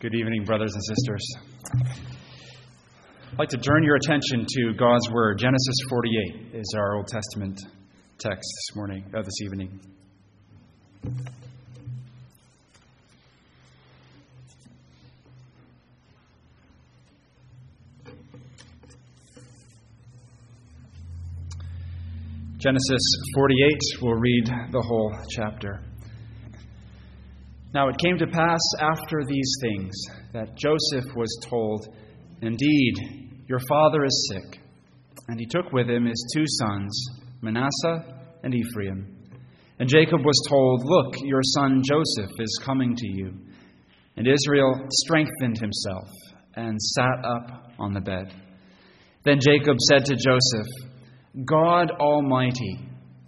Good evening, brothers and sisters. I'd like to turn your attention to God's Word. Genesis 48 is our Old Testament text this morning, uh, this evening. Genesis 48, we'll read the whole chapter. Now it came to pass after these things that Joseph was told, Indeed, your father is sick. And he took with him his two sons, Manasseh and Ephraim. And Jacob was told, Look, your son Joseph is coming to you. And Israel strengthened himself and sat up on the bed. Then Jacob said to Joseph, God Almighty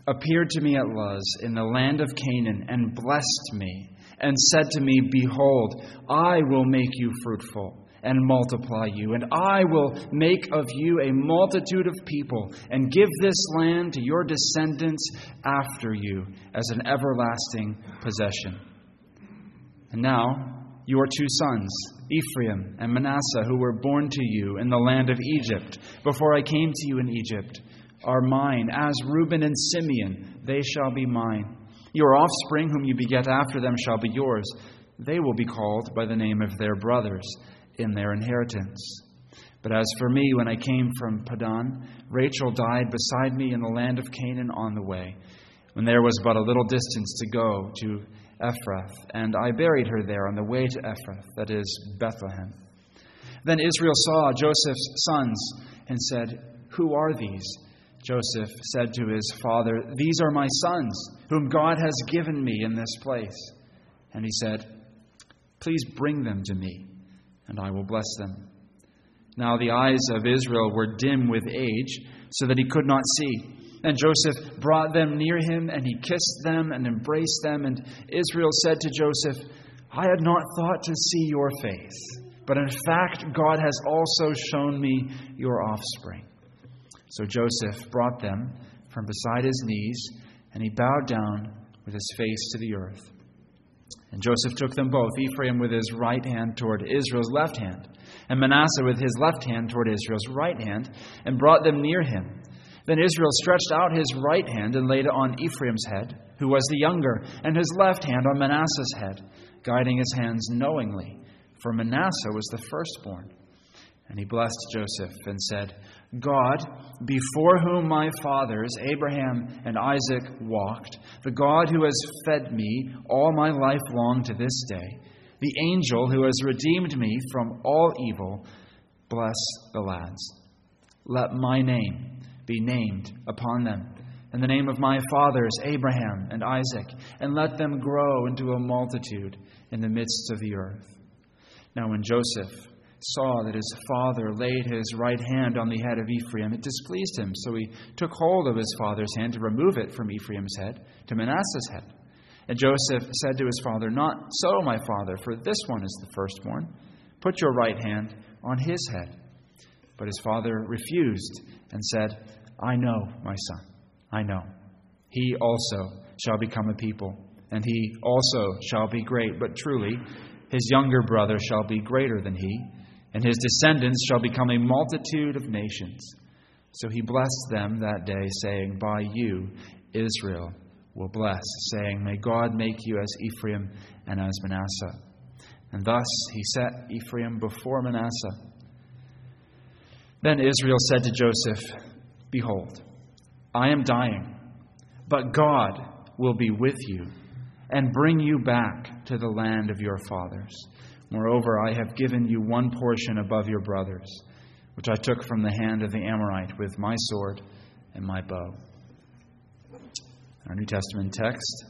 appeared to me at Luz in the land of Canaan and blessed me, and said to me, Behold, I will make you fruitful and multiply you, and I will make of you a multitude of people, and give this land to your descendants after you as an everlasting possession. And now, your two sons, Ephraim and Manasseh, who were born to you in the land of Egypt, before I came to you in Egypt, are mine. As Reuben and Simeon, they shall be mine. Your offspring, whom you beget after them, shall be yours. They will be called by the name of their brothers in their inheritance. But as for me, when I came from Padan, Rachel died beside me in the land of Canaan on the way, when there was but a little distance to go to Ephrath, and I buried her there on the way to Ephrath, that is, Bethlehem. Then Israel saw Joseph's sons and said, Who are these? Joseph said to his father, These are my sons, whom God has given me in this place. And he said, Please bring them to me, and I will bless them. Now the eyes of Israel were dim with age, so that he could not see. And Joseph brought them near him, and he kissed them and embraced them. And Israel said to Joseph, I had not thought to see your face, but in fact, God has also shown me your offspring. So Joseph brought them from beside his knees, and he bowed down with his face to the earth. And Joseph took them both, Ephraim with his right hand toward Israel's left hand, and Manasseh with his left hand toward Israel's right hand, and brought them near him. Then Israel stretched out his right hand and laid it on Ephraim's head, who was the younger, and his left hand on Manasseh's head, guiding his hands knowingly, for Manasseh was the firstborn. And he blessed Joseph and said, God, before whom my fathers, Abraham and Isaac, walked, the God who has fed me all my life long to this day, the angel who has redeemed me from all evil, bless the lads. Let my name be named upon them, and the name of my fathers, Abraham and Isaac, and let them grow into a multitude in the midst of the earth. Now, when Joseph saw that his father laid his right hand on the head of Ephraim, it displeased him. So he took hold of his father's hand to remove it from Ephraim's head to Manasseh's head. And Joseph said to his father, Not so, my father, for this one is the firstborn. Put your right hand on his head. But his father refused and said, I know, my son, I know. He also shall become a people, and he also shall be great. But truly, his younger brother shall be greater than he and his descendants shall become a multitude of nations. So he blessed them that day, saying, By you Israel will bless, saying, May God make you as Ephraim and as Manasseh. And thus he set Ephraim before Manasseh. Then Israel said to Joseph, Behold, I am dying, but God will be with you and bring you back to the land of your fathers. Moreover, I have given you one portion above your brothers, which I took from the hand of the Amorite with my sword and my bow. Our New Testament text,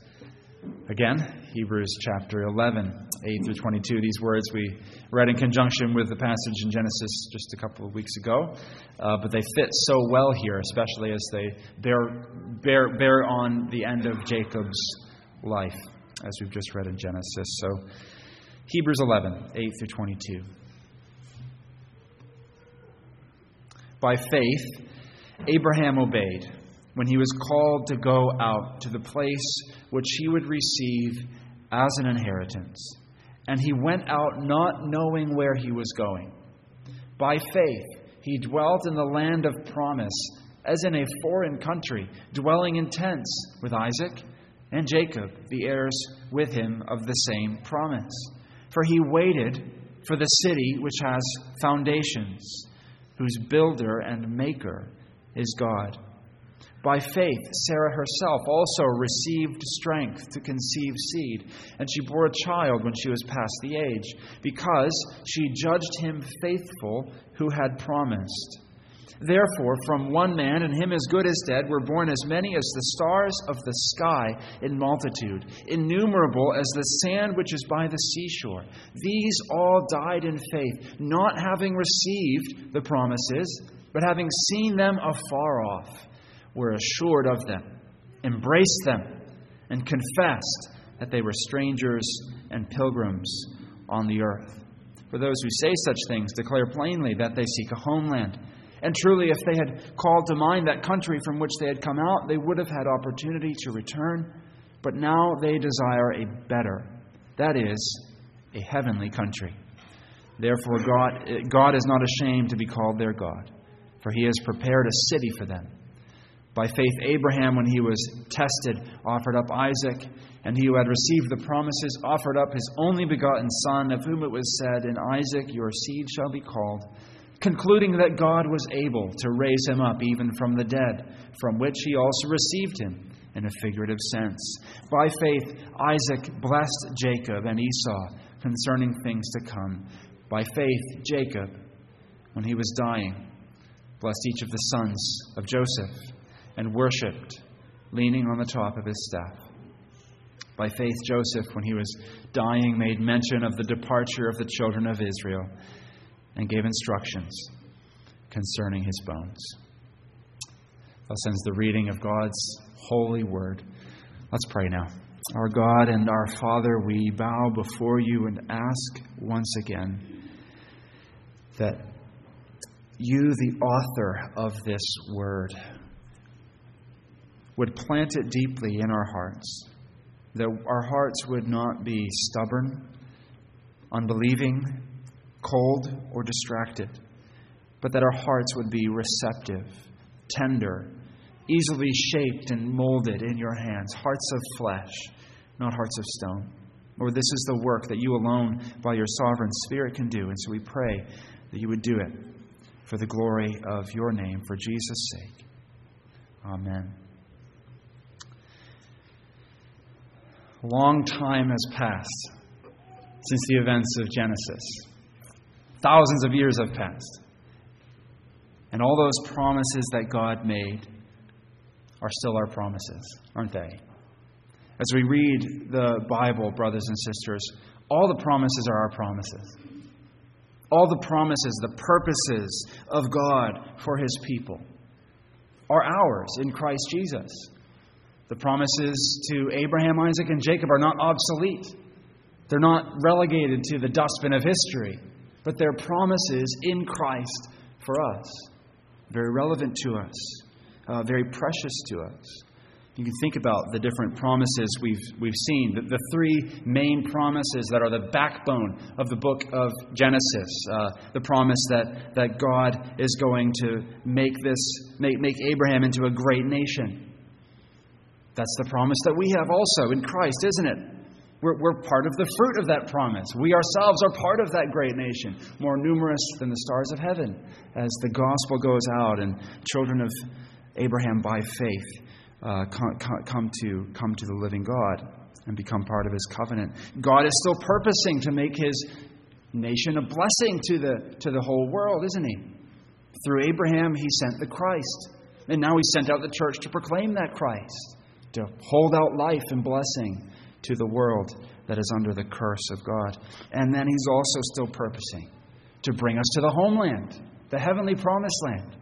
again, Hebrews chapter 11, 8 through 22. These words we read in conjunction with the passage in Genesis just a couple of weeks ago, uh, but they fit so well here, especially as they bear, bear, bear on the end of Jacob's life, as we've just read in Genesis. So, Hebrews 11, 8 through 22. By faith, Abraham obeyed when he was called to go out to the place which he would receive as an inheritance. And he went out not knowing where he was going. By faith, he dwelt in the land of promise, as in a foreign country, dwelling in tents with Isaac and Jacob, the heirs with him of the same promise. For he waited for the city which has foundations, whose builder and maker is God. By faith, Sarah herself also received strength to conceive seed, and she bore a child when she was past the age, because she judged him faithful who had promised. Therefore, from one man, and him as good as dead, were born as many as the stars of the sky in multitude, innumerable as the sand which is by the seashore. These all died in faith, not having received the promises, but having seen them afar off, were assured of them, embraced them, and confessed that they were strangers and pilgrims on the earth. For those who say such things declare plainly that they seek a homeland. And truly, if they had called to mind that country from which they had come out, they would have had opportunity to return. But now they desire a better, that is, a heavenly country. Therefore, God, God is not ashamed to be called their God, for he has prepared a city for them. By faith, Abraham, when he was tested, offered up Isaac, and he who had received the promises offered up his only begotten Son, of whom it was said, In Isaac your seed shall be called concluding that God was able to raise him up even from the dead, from which he also received him in a figurative sense. By faith, Isaac blessed Jacob and Esau concerning things to come. By faith, Jacob, when he was dying, blessed each of the sons of Joseph and worshipped, leaning on the top of his staff. By faith, Joseph, when he was dying, made mention of the departure of the children of Israel and gave instructions concerning his bones. Thus ends the reading of God's holy word. Let's pray now. Our God and our Father, we bow before you and ask once again that you, the author of this word, would plant it deeply in our hearts, that our hearts would not be stubborn, unbelieving, cold, or distracted, but that our hearts would be receptive, tender, easily shaped and molded in your hands, hearts of flesh, not hearts of stone. Lord, this is the work that you alone, by your sovereign Spirit, can do. And so we pray that you would do it for the glory of your name, for Jesus' sake. Amen. A long time has passed since the events of Genesis. Thousands of years have passed. And all those promises that God made are still our promises, aren't they? As we read the Bible, brothers and sisters, all the promises are our promises. All the promises, the purposes of God for His people are ours in Christ Jesus. The promises to Abraham, Isaac, and Jacob are not obsolete. They're not relegated to the dustbin of history but they're promises in Christ for us. Very relevant to us, uh, very precious to us. You can think about the different promises we've, we've seen. The, the three main promises that are the backbone of the book of Genesis. Uh, the promise that, that God is going to make, this, make, make Abraham into a great nation. That's the promise that we have also in Christ, isn't it? We're, we're part of the fruit of that promise. We ourselves are part of that great nation, more numerous than the stars of heaven, as the gospel goes out and children of Abraham by faith uh, come, come, to, come to the living God and become part of his covenant. God is still purposing to make his nation a blessing to the, to the whole world, isn't he? Through Abraham, he sent the Christ. And now he sent out the church to proclaim that Christ, to hold out life and blessing to the world that is under the curse of God. And then He's also still purposing to bring us to the homeland, the heavenly promised land.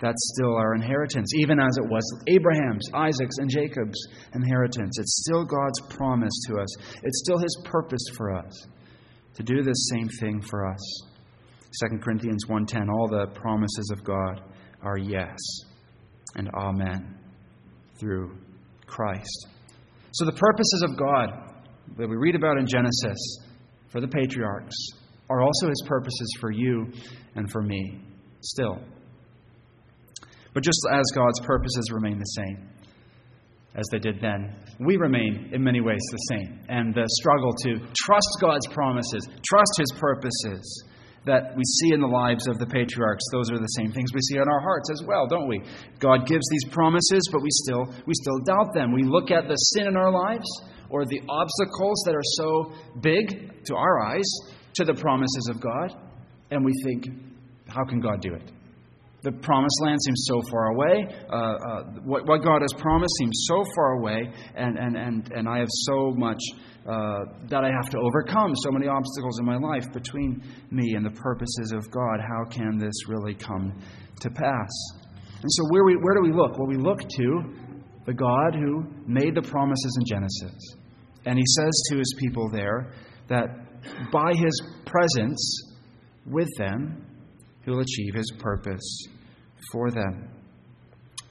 That's still our inheritance, even as it was Abraham's, Isaac's, and Jacob's inheritance. It's still God's promise to us. It's still His purpose for us to do this same thing for us. 2 Corinthians 1:10 all the promises of God are yes and amen through Christ. So the purposes of God that we read about in Genesis for the patriarchs are also his purposes for you and for me still. But just as God's purposes remain the same as they did then, we remain in many ways the same. And the struggle to trust God's promises, trust his purposes, that we see in the lives of the patriarchs, those are the same things we see in our hearts as well, don't we? God gives these promises, but we still we still doubt them. We look at the sin in our lives or the obstacles that are so big to our eyes to the promises of God, and we think, how can God do it? The promised land seems so far away. Uh, uh, what, what, God has promised seems so far away, and, and, and, and I have so much uh, that I have to overcome, so many obstacles in my life between me and the purposes of God. How can this really come to pass? And so, where, we, where do we look? Well, we look to the God who made the promises in Genesis. And he says to his people there that by his presence with them, he'll achieve his purpose for them.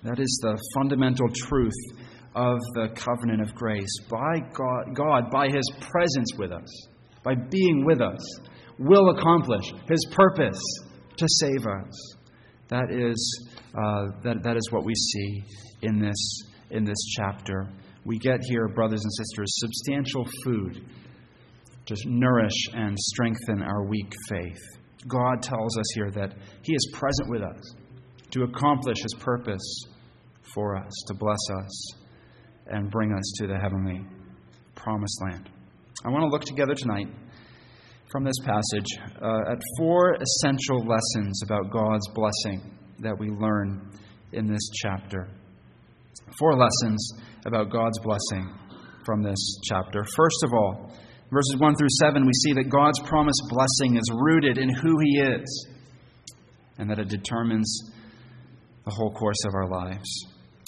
That is the fundamental truth of the covenant of grace. By God, God, by His presence with us, by being with us, will accomplish His purpose to save us. That is, uh, that, that is what we see in this, in this chapter. We get here, brothers and sisters, substantial food to nourish and strengthen our weak faith. God tells us here that He is present with us to accomplish His purpose for us, to bless us and bring us to the heavenly promised land. I want to look together tonight from this passage uh, at four essential lessons about God's blessing that we learn in this chapter. Four lessons about God's blessing from this chapter. First of all, verses 1 through 7, we see that God's promised blessing is rooted in who He is and that it determines the whole course of our lives.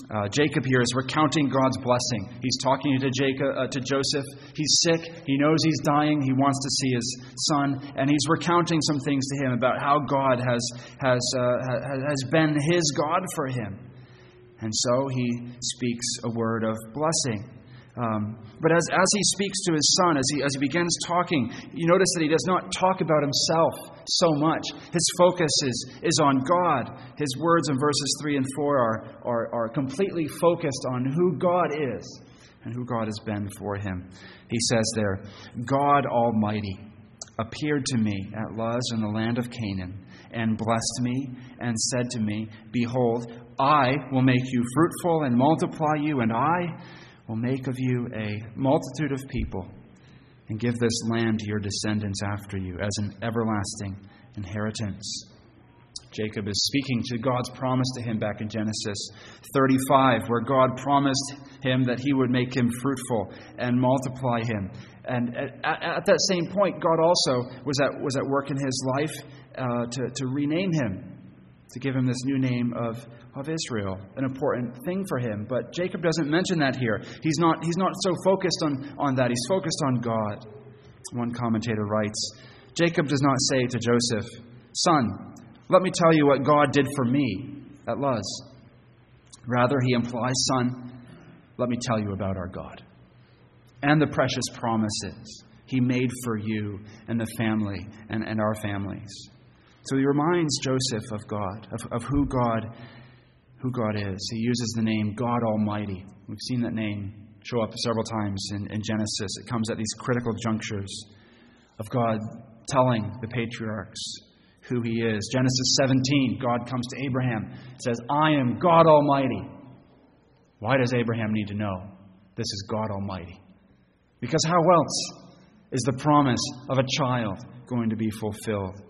Uh, Jacob here is recounting God's blessing. He's talking to Jacob, uh, to Joseph. He's sick. He knows he's dying. He wants to see his son, and he's recounting some things to him about how God has has uh, has been his God for him. And so he speaks a word of blessing. Um, but as, as he speaks to his son, as he, as he begins talking, you notice that he does not talk about himself so much. His focus is, is on God. His words in verses 3 and 4 are, are, are completely focused on who God is and who God has been for him. He says there, God Almighty appeared to me at Luz in the land of Canaan and blessed me and said to me, Behold, I will make you fruitful and multiply you, and I will make of you a multitude of people and give this land to your descendants after you as an everlasting inheritance. Jacob is speaking to God's promise to him back in Genesis 35, where God promised him that he would make him fruitful and multiply him. And at, at that same point, God also was at, was at work in his life uh, to, to rename him to give him this new name of, of Israel, an important thing for him. But Jacob doesn't mention that here. He's not, he's not so focused on, on that, he's focused on God. One commentator writes Jacob does not say to Joseph, Son, let me tell you what God did for me at Luz. Rather, he implies, Son, let me tell you about our God and the precious promises he made for you and the family and, and our families. So he reminds Joseph of God, of, of who God who God is. He uses the name God Almighty. We've seen that name show up several times in, in Genesis. It comes at these critical junctures of God telling the patriarchs who he is. Genesis 17, God comes to Abraham, says, I am God Almighty. Why does Abraham need to know this is God Almighty? Because how else is the promise of a child going to be fulfilled?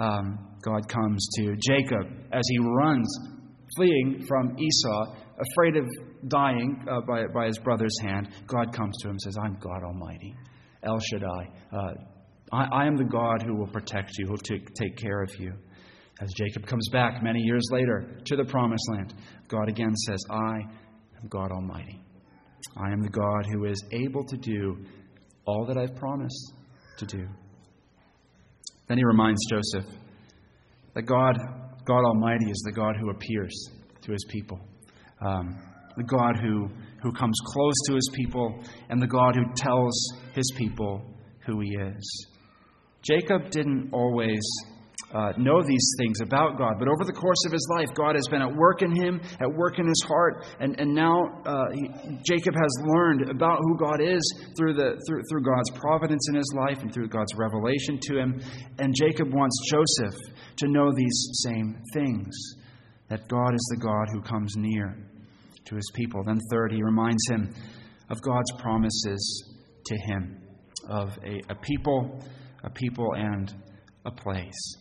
Um, God comes to Jacob as he runs, fleeing from Esau, afraid of dying uh, by, by his brother's hand. God comes to him and says, I'm God Almighty, El Shaddai. Uh, I, I, am the God who will protect you, who will take, take care of you. As Jacob comes back many years later to the promised land, God again says, I am God Almighty. I am the God who is able to do all that I've promised to do. Then he reminds Joseph that God, God Almighty is the God who appears to his people, um, the God who, who comes close to his people, and the God who tells his people who he is. Jacob didn't always uh, know these things about God. But over the course of his life, God has been at work in him, at work in his heart, and, and now uh, he, Jacob has learned about who God is through, the, through, through God's providence in his life and through God's revelation to him. And Jacob wants Joseph to know these same things that God is the God who comes near to his people. Then, third, he reminds him of God's promises to him of a, a people, a people, and a place.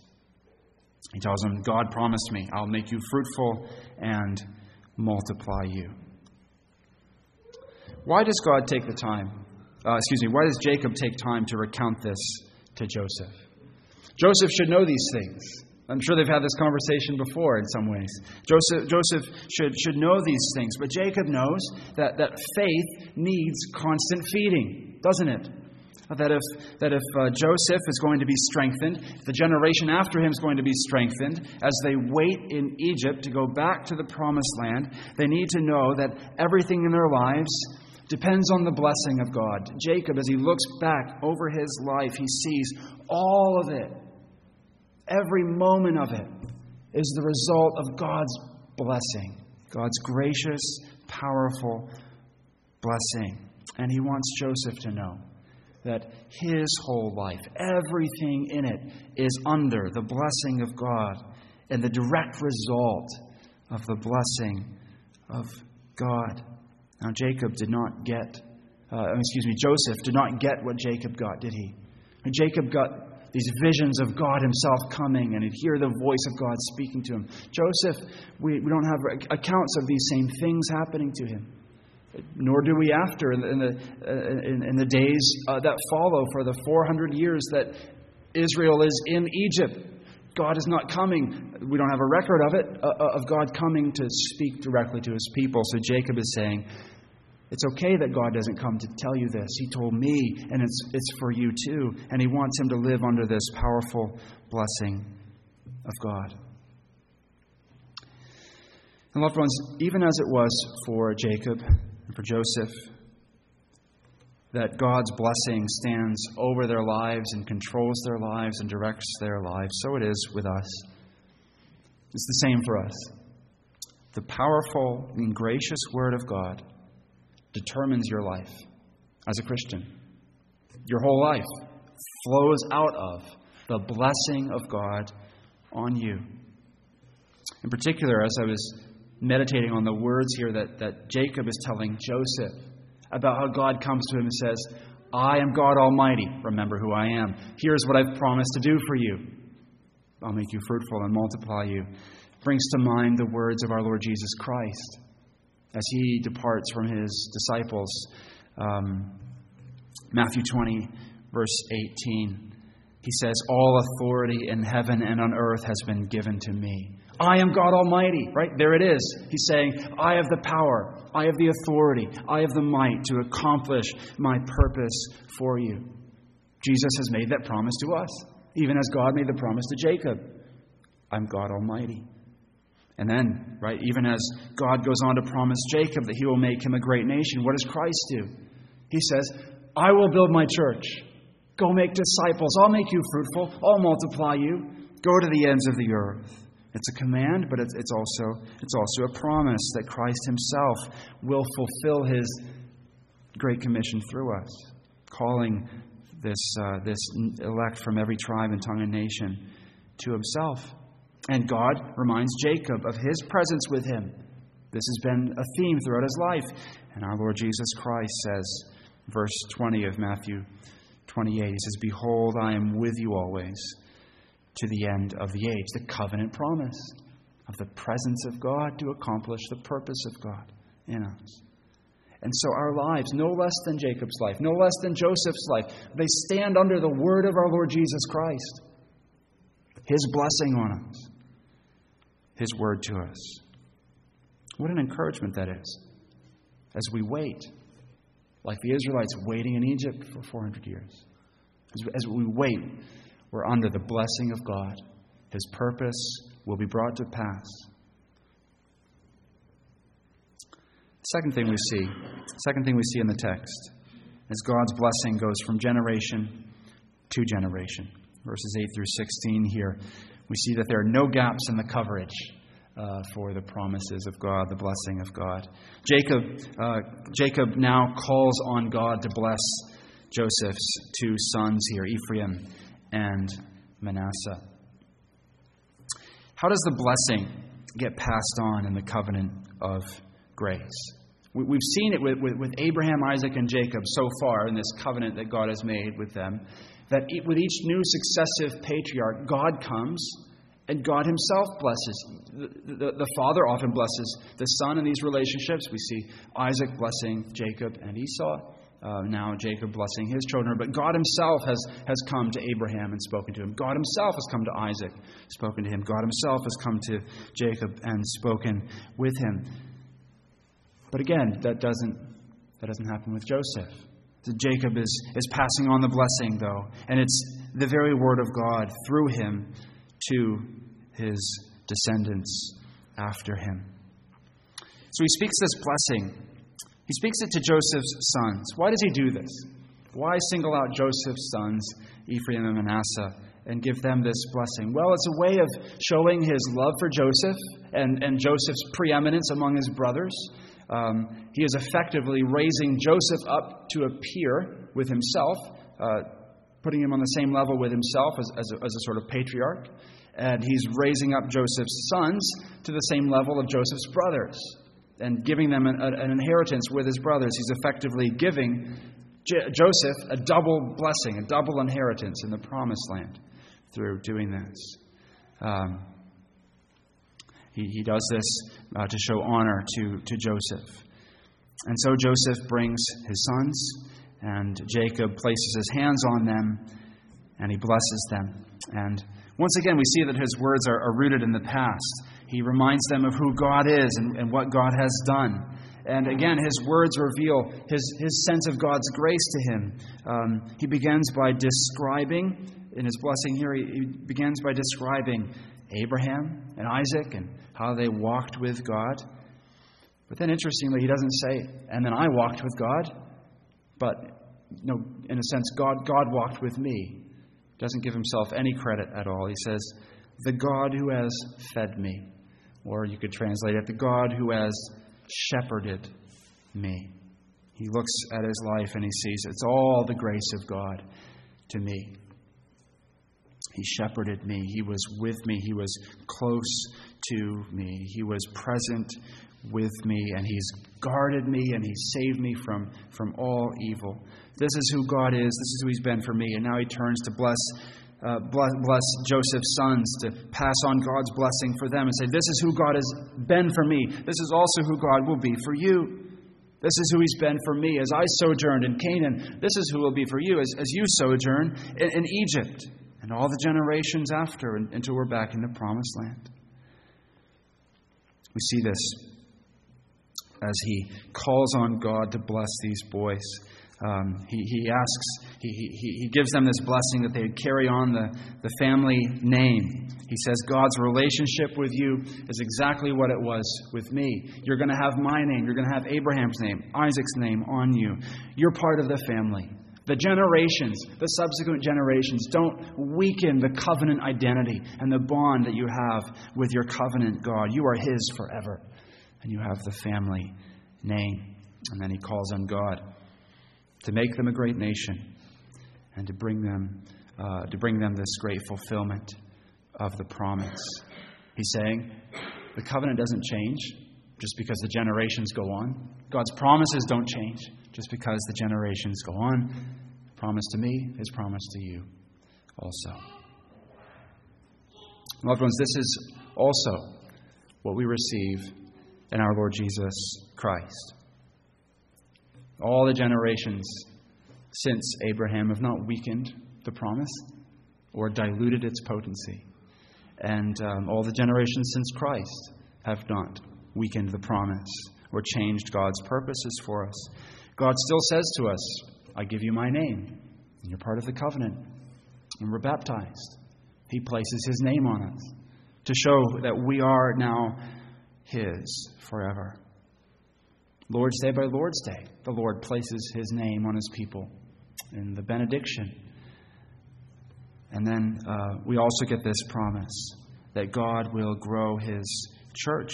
He tells him, God promised me, I'll make you fruitful and multiply you. Why does God take the time? Uh, excuse me, why does Jacob take time to recount this to Joseph? Joseph should know these things. I'm sure they've had this conversation before in some ways. Joseph, Joseph should, should know these things, but Jacob knows that, that faith needs constant feeding, doesn't it? That if, that if uh, Joseph is going to be strengthened, the generation after him is going to be strengthened, as they wait in Egypt to go back to the promised land, they need to know that everything in their lives depends on the blessing of God. Jacob, as he looks back over his life, he sees all of it, every moment of it, is the result of God's blessing, God's gracious, powerful blessing. And he wants Joseph to know that his whole life, everything in it, is under the blessing of God and the direct result of the blessing of God. Now, Jacob did not get, uh, excuse me, Joseph did not get what Jacob got, did he? And Jacob got these visions of God Himself coming, and he'd hear the voice of God speaking to him. Joseph, we, we don't have accounts of these same things happening to him nor do we after in the, in the, in, in the days uh, that follow for the 400 years that Israel is in Egypt. God is not coming. We don't have a record of it, uh, uh, of God coming to speak directly to his people. So Jacob is saying, It's okay that God doesn't come to tell you this. He told me, and it's, it's for you too. And he wants him to live under this powerful blessing of God. And loved ones, even as it was for Jacob, and for Joseph, that God's blessing stands over their lives and controls their lives and directs their lives. So it is with us. It's the same for us. The powerful and gracious Word of God determines your life as a Christian. Your whole life flows out of the blessing of God on you. In particular, as I was meditating on the words here that, that Jacob is telling Joseph about how God comes to him and says, I am God Almighty. Remember who I am. Here's what I've promised to do for you I'll make you fruitful and multiply you. Brings to mind the words of our Lord Jesus Christ as he departs from his disciples. Um, Matthew 20, verse 18. He says, All authority in heaven and on earth has been given to me. I am God Almighty, right? There it is. He's saying, I have the power, I have the authority, I have the might to accomplish my purpose for you. Jesus has made that promise to us, even as God made the promise to Jacob I'm God Almighty. And then, right, even as God goes on to promise Jacob that he will make him a great nation, what does Christ do? He says, I will build my church. Go make disciples. I'll make you fruitful. I'll multiply you. Go to the ends of the earth. It's a command, but it's, it's, also, it's also a promise that Christ Himself will fulfill His Great Commission through us, calling this, uh, this elect from every tribe and tongue and nation to Himself. And God reminds Jacob of His presence with him. This has been a theme throughout his life. And our Lord Jesus Christ says, verse 20 of Matthew 28, He says, Behold, I am with you always to the end of the age. The covenant promise of the presence of God to accomplish the purpose of God in us. And so our lives, no less than Jacob's life, no less than Joseph's life, they stand under the word of our Lord Jesus Christ. His blessing on us, His word to us. What an encouragement that is as we wait, like the Israelites waiting in Egypt for 400 years. As we wait we're under the blessing of God his purpose will be brought to pass. Second thing we see, second thing we see in the text is God's blessing goes from generation to generation. Verses 8 through 16 here, we see that there are no gaps in the coverage uh, for the promises of God, the blessing of God. Jacob, uh, Jacob now calls on God to bless Joseph's two sons here, Ephraim and Manasseh. How does the blessing get passed on in the covenant of grace? We've seen it with, with, Abraham, Isaac, and Jacob so far in this covenant that God has made with them, that with each new successive patriarch, God comes and God Himself blesses. The, the, Father often blesses the Son in these relationships. We see Isaac blessing Jacob and Esau. Uh, now Jacob blessing his children, but God Himself has, has come to Abraham and spoken to him. God Himself has come to Isaac, spoken to him. God Himself has come to Jacob and spoken with him. But again, that doesn't, that doesn't happen with Joseph. So Jacob is, is passing on the blessing, though, and it's the very word of God through him to his descendants after him. So he speaks this blessing. He speaks it to Joseph's sons. Why does he do this? Why single out Joseph's sons, Ephraim and Manasseh, and give them this blessing? Well, it's a way of showing his love for Joseph and, and Joseph's preeminence among his brothers. Um, he is effectively raising Joseph up to a peer with himself, uh, putting him on the same level with himself as, as, a, as a sort of patriarch. And he's raising up Joseph's sons to the same level of Joseph's brothers and giving them an, an inheritance with his brothers. He's effectively giving J- Joseph a double blessing, a double inheritance in the promised land through doing this. Um, he, he does this uh, to show honor to, to Joseph. And so Joseph brings his sons, and Jacob places his hands on them, and he blesses them. And once again, we see that his words are, are rooted in the past. He reminds them of who God is and, and what God has done. And again, his words reveal his, his sense of God's grace to him. Um, he begins by describing, in his blessing here, he, he begins by describing Abraham and Isaac and how they walked with God. But then, interestingly, he doesn't say, and then I walked with God, but no, in a sense, God, God walked with me. Doesn't give himself any credit at all. He says, the God who has fed me. Or you could translate it, the God who has shepherded me. He looks at his life and he sees it's all the grace of God to me. He shepherded me. He was with me. He was close to me. He was present with me, and He's guarded me, and He saved me from, from all evil. This is who God is. This is who He's been for me. And now He turns to bless, uh, bless, bless Joseph's sons, to pass on God's blessing for them, and say, This is who God has been for me. This is also who God will be for you. This is who he's been for me as I sojourned in Canaan. This is who will be for you as, as you sojourn in, in Egypt and all the generations after until we're back in the promised land. We see this as he calls on God to bless these boys. Um, he, he asks, he, he, he gives them this blessing that they carry on the, the family name. He says, God's relationship with you is exactly what it was with me. You're going to have my name. You're going to have Abraham's name, Isaac's name on you. You're part of the family. The generations, the subsequent generations, don't weaken the covenant identity and the bond that you have with your covenant God. You are His forever, and you have the family name. And then He calls on God to make them a great nation and to bring them, uh, to bring them this great fulfillment of the promise. He's saying the covenant doesn't change just because the generations go on. God's promises don't change just because the generations go on. Promise to me is promise to you also. Loved ones, this is also what we receive in our Lord Jesus Christ. All the generations since Abraham have not weakened the promise or diluted its potency. And um, all the generations since Christ have not weakened the promise or changed God's purposes for us. God still says to us, I give you my name, and you're part of the covenant, and we're baptized. He places His name on us to show that we are now His forever. Lord's Day by Lord's Day, the Lord places His name on His people in the benediction. And then uh, we also get this promise that God will grow His church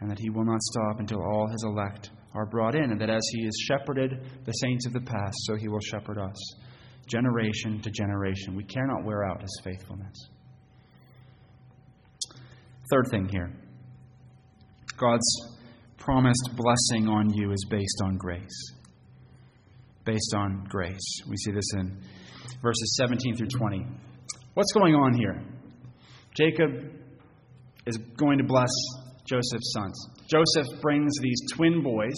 and that He will not stop until all His elect are brought in, and that as He has shepherded the saints of the past, so He will shepherd us, generation to generation. We cannot wear out His faithfulness. Third thing here God's promised blessing on you is based on grace. Based on grace. We see this in verses 17 through 20. What's going on here? Jacob is going to bless Joseph's sons. Joseph brings these twin boys,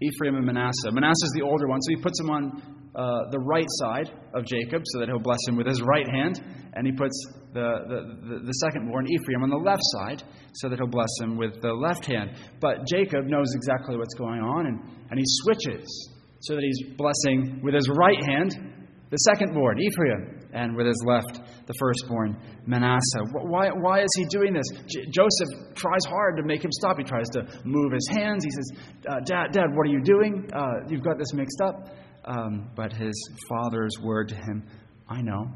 Ephraim and Manasseh. Manasseh is the older one, so he puts them on uh, the right side of Jacob so that he'll bless him with his right hand, and he puts the, the, the, the second born, Ephraim, on the left side so that he'll bless him with the left hand. But Jacob knows exactly what's going on, and, and he switches so that he's blessing with his right hand the second born, Ephraim, and with his left, the firstborn, Manasseh. Why, why is he doing this? J- Joseph tries hard to make him stop. He tries to move his hands. He says, uh, Dad, Dad, what are you doing? Uh, you've got this mixed up. Um, but his father's word to him, I know,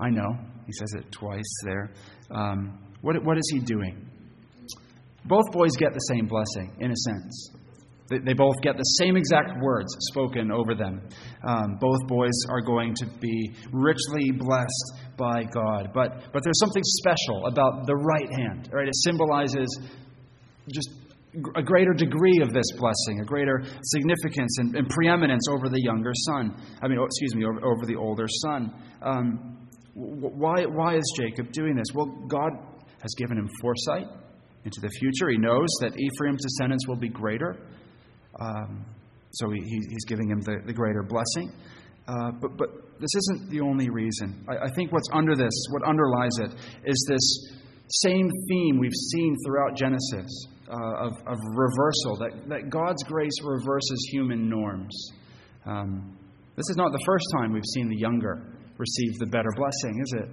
I know. He says it twice there. Um, what, what is he doing? Both boys get the same blessing, in a sense. They both get the same exact words spoken over them. Um, both boys are going to be richly blessed by God. But, but there's something special about the right hand, right? It symbolizes just a greater degree of this blessing, a greater significance and, and preeminence over the younger son. I mean, excuse me, over, over the older son. Um, why, why is Jacob doing this? Well, God has given him foresight into the future. He knows that Ephraim's descendants will be greater. Um, so he, he's giving him the, the greater blessing. Uh, but, but this isn't the only reason. I, I think what's under this, what underlies it, is this same theme we've seen throughout Genesis uh, of, of reversal, that, that God's grace reverses human norms. Um, this is not the first time we've seen the younger receive the better blessing, is it?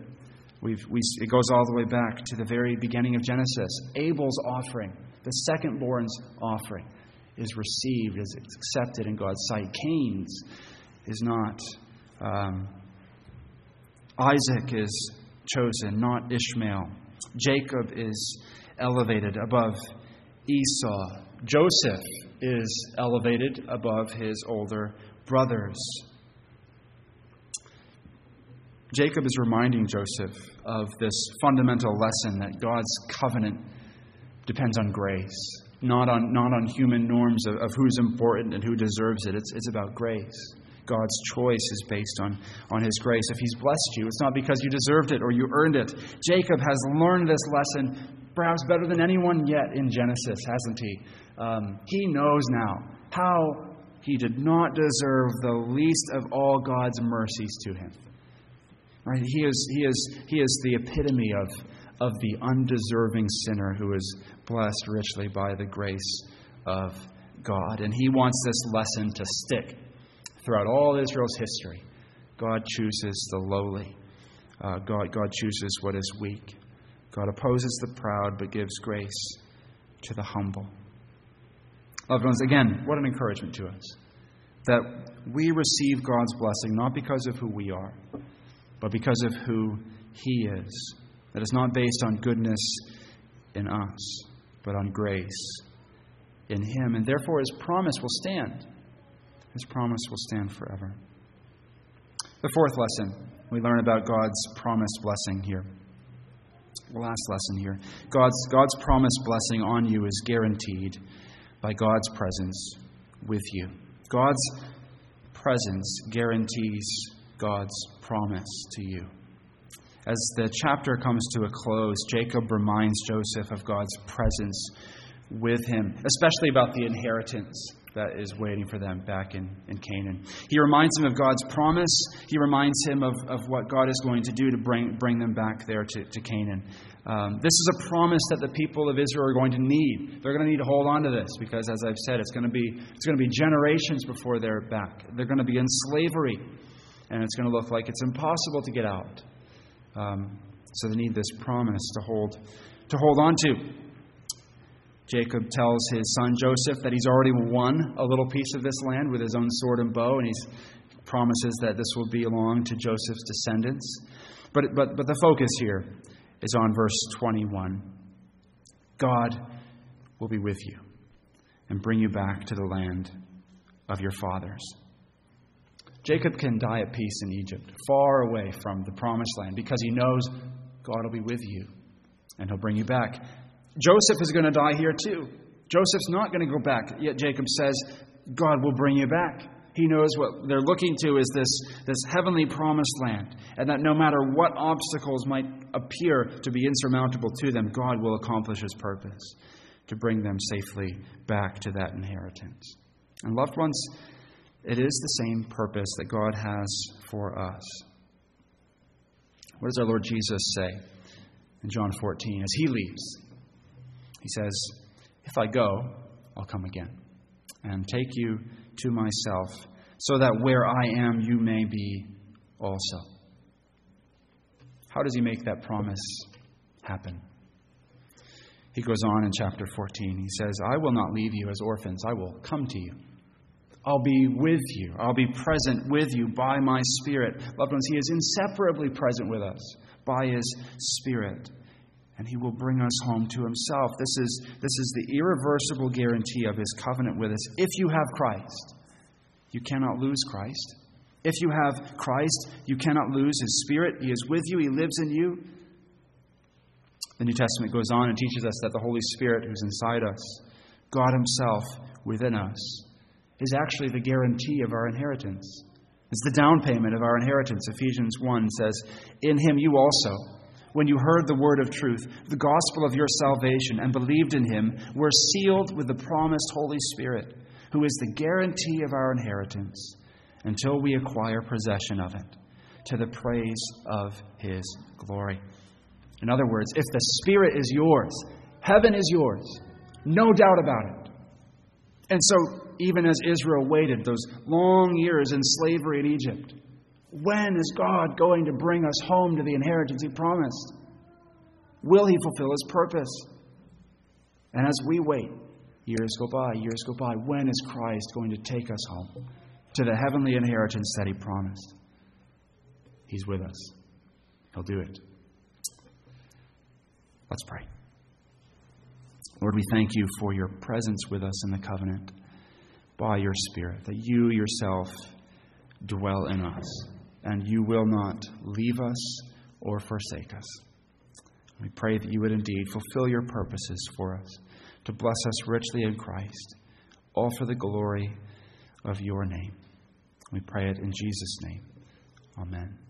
We've, we, it goes all the way back to the very beginning of Genesis. Abel's offering, the second-born's offering is received, is accepted in God's sight. Cain's is not. Um, Isaac is chosen, not Ishmael. Jacob is elevated above Esau. Joseph is elevated above his older brothers. Jacob is reminding Joseph of this fundamental lesson that God's covenant depends on grace not on, not on human norms of, of who's important and who deserves it. It's, it's about grace. God's choice is based on, on His grace. If He's blessed you, it's not because you deserved it or you earned it. Jacob has learned this lesson perhaps better than anyone yet in Genesis, hasn't he? Um, he knows now how he did not deserve the least of all God's mercies to him. Right? He is, he is, he is the epitome of, of the undeserving sinner who is blessed richly by the grace of God. And he wants this lesson to stick throughout all Israel's history. God chooses the lowly, uh, God, God chooses what is weak. God opposes the proud but gives grace to the humble. Loved ones, again, what an encouragement to us that we receive God's blessing not because of who we are, but because of who He is. That is not based on goodness in us, but on grace in Him. And therefore, His promise will stand. His promise will stand forever. The fourth lesson we learn about God's promised blessing here. Last lesson here. God's, God's promised blessing on you is guaranteed by God's presence with you. God's presence guarantees God's promise to you. As the chapter comes to a close, Jacob reminds Joseph of God's presence with him, especially about the inheritance that is waiting for them back in, in Canaan. He reminds him of God's promise. He reminds him of, of what God is going to do to bring, bring them back there to, to Canaan. Um, this is a promise that the people of Israel are going to need. They're going to need to hold on to this because, as I've said, it's going to be, it's going to be generations before they're back. They're going to be in slavery, and it's going to look like it's impossible to get out. Um, so they need this promise to hold, to hold on to. Jacob tells his son Joseph that he's already won a little piece of this land with his own sword and bow, and he promises that this will belong to Joseph's descendants. But, but, but the focus here is on verse 21. God will be with you and bring you back to the land of your fathers. Jacob can die at peace in Egypt, far away from the promised land, because he knows God will be with you and he'll bring you back. Joseph is going to die here too. Joseph's not going to go back, yet Jacob says, God will bring you back. He knows what they're looking to is this, this heavenly promised land, and that no matter what obstacles might appear to be insurmountable to them, God will accomplish his purpose to bring them safely back to that inheritance. And loved ones, it is the same purpose that God has for us. What does our Lord Jesus say in John 14 as he leaves? He says, If I go, I'll come again and take you to myself, so that where I am, you may be also. How does he make that promise happen? He goes on in chapter 14. He says, I will not leave you as orphans, I will come to you. I'll be with you. I'll be present with you by my Spirit. Loved ones, He is inseparably present with us by His Spirit. And He will bring us home to Himself. This is, this is the irreversible guarantee of His covenant with us. If you have Christ, you cannot lose Christ. If you have Christ, you cannot lose His Spirit. He is with you, He lives in you. The New Testament goes on and teaches us that the Holy Spirit who's inside us, God Himself within us, is actually the guarantee of our inheritance. It's the down payment of our inheritance. Ephesians 1 says, In Him you also, when you heard the word of truth, the gospel of your salvation, and believed in Him, were sealed with the promised Holy Spirit, who is the guarantee of our inheritance until we acquire possession of it, to the praise of His glory. In other words, if the Spirit is yours, heaven is yours. No doubt about it. And so, even as Israel waited those long years in slavery in Egypt, when is God going to bring us home to the inheritance He promised? Will He fulfill His purpose? And as we wait, years go by, years go by, when is Christ going to take us home to the heavenly inheritance that He promised? He's with us, He'll do it. Let's pray. Lord, we thank you for your presence with us in the covenant by your Spirit, that you yourself dwell in us, and you will not leave us or forsake us. We pray that you would indeed fulfill your purposes for us, to bless us richly in Christ, all for the glory of your name. We pray it in Jesus' name. Amen.